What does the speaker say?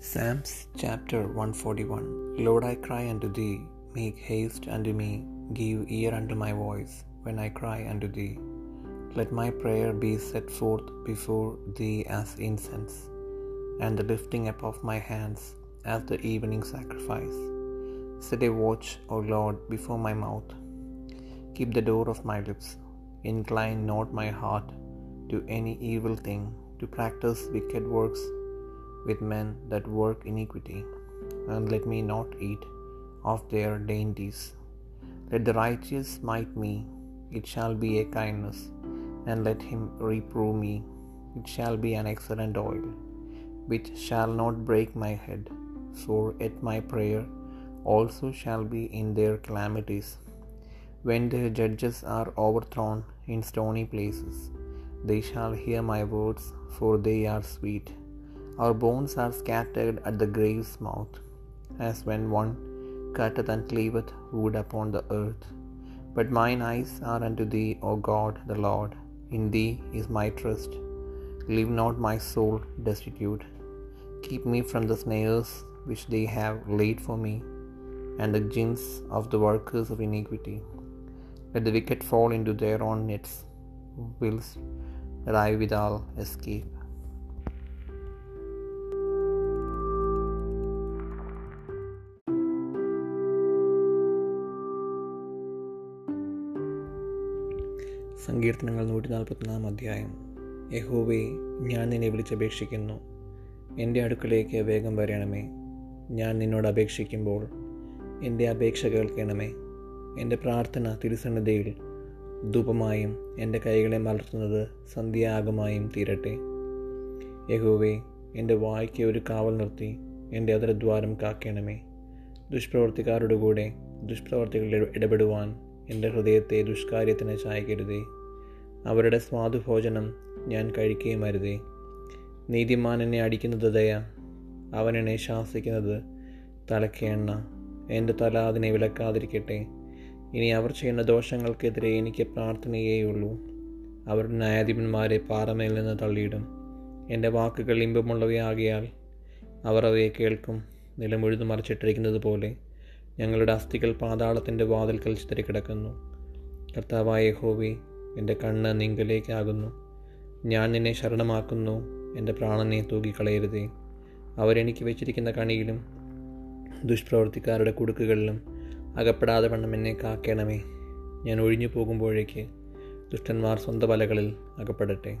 Psalms chapter 141 Lord, I cry unto thee, make haste unto me, give ear unto my voice, when I cry unto thee. Let my prayer be set forth before thee as incense, and the lifting up of my hands as the evening sacrifice. Set a watch, O Lord, before my mouth. Keep the door of my lips. Incline not my heart to any evil thing, to practice wicked works with men that work iniquity, and let me not eat of their dainties. Let the righteous smite me, it shall be a kindness, and let him reprove me, it shall be an excellent oil, which shall not break my head. For at my prayer also shall be in their calamities. When their judges are overthrown in stony places, they shall hear my words, for they are sweet. Our bones are scattered at the grave's mouth, as when one cutteth and cleaveth wood upon the earth. But mine eyes are unto thee, O God the Lord. In thee is my trust. Leave not my soul destitute. Keep me from the snares which they have laid for me, and the gins of the workers of iniquity. Let the wicked fall into their own nets, whilst that I withal escape. സങ്കീർത്തനങ്ങൾ നൂറ്റി നാൽപ്പത്തിനാം അധ്യായം. യഹോവേ ഞാൻ നിന്നെ വിളിച്ചപേക്ഷിക്കുന്നു. എന്റെ അടുക്കലേക്ക് വേഗം വരണമേ. ഞാൻ നിന്നോട് അപേക്ഷിക്കുമ്പോൾ എന്റെ അപേക്ഷ കേൾക്കണമേ. എന്റെ പ്രാർത്ഥന തിരുസന്നിധിയിൽ ധൂപമായും എന്റെ കൈകളെ മലർത്തുന്നത് സന്ധ്യാഗമായും തീരട്ടെ. യഹോവേ എന്റെ വായ്ക്ക് ഒരു കാവൽ നിർത്തി എന്റെ അതിരദ്വാരം കാക്കണമേ. ദുഷ്പ്രവർത്തിക്കാരുടെ കൂടെ ദുഷ്പ്രവർത്തികളിൽ ഇടപെടുവാൻ എന്റെ ഹൃദയത്തെ ദുഷ്കാര്യത്തിന് ചായക്കരുതേ. അവരുടെ സ്വാദുഭോജനം ഞാൻ കഴിക്കുകയും അരുതേ. നീതിമാൻ എന്നെ അടിക്കുന്നത് ദയ അവൻ എന്നെ ശാസിക്കുന്നത് തലയ്ക്ക് എണ്ണ. എന്റെ തല അതിനെ വിലക്കാതിരിക്കട്ടെ. ഇനി അവർ ചെയ്യുന്ന ദോഷങ്ങൾക്കെതിരെ എനിക്ക് പ്രാർത്ഥനയേയുള്ളൂ അവരുടെ ന്യായാധിപന്മാരെ പാറമേൽ നിന്ന് തള്ളിയിടും. എന്റെ വാക്കുകൾ ഇമ്പമുള്ളവയാകിയാൽ അവർ അവയെ കേൾക്കും. നിലമുഴുതു മറിച്ചിട്ടിരിക്കുന്നത് പോലെ ഞങ്ങളുടെ അസ്ഥികൾ പാതാളത്തിന്റെ വാതിൽക്കൽ ചിതറിക്കിടക്കുന്നു. കർത്താവായ ഹോവി എന്റെ കണ്ണ് നിങ്കലേക്കാകുന്നു. ഞാൻ നിന്നെ ശരണമാക്കുന്നു എന്റെ പ്രാണനെ തൂക്കിക്കളയരുതേ അവരെനിക്ക് വെച്ചിരിക്കുന്ന കണിയിലും ദുഷ്പ്രവർത്തിക്കാരുടെ കുടുക്കുകളിലും അകപ്പെടാതെ വണ്ണം എന്നെ കാക്കണമേ. ഞാൻ ഒഴിഞ്ഞു പോകുമ്പോഴേക്ക് ദുഷ്ടന്മാർ സ്വന്തം വലകളിൽ അകപ്പെടട്ടെ.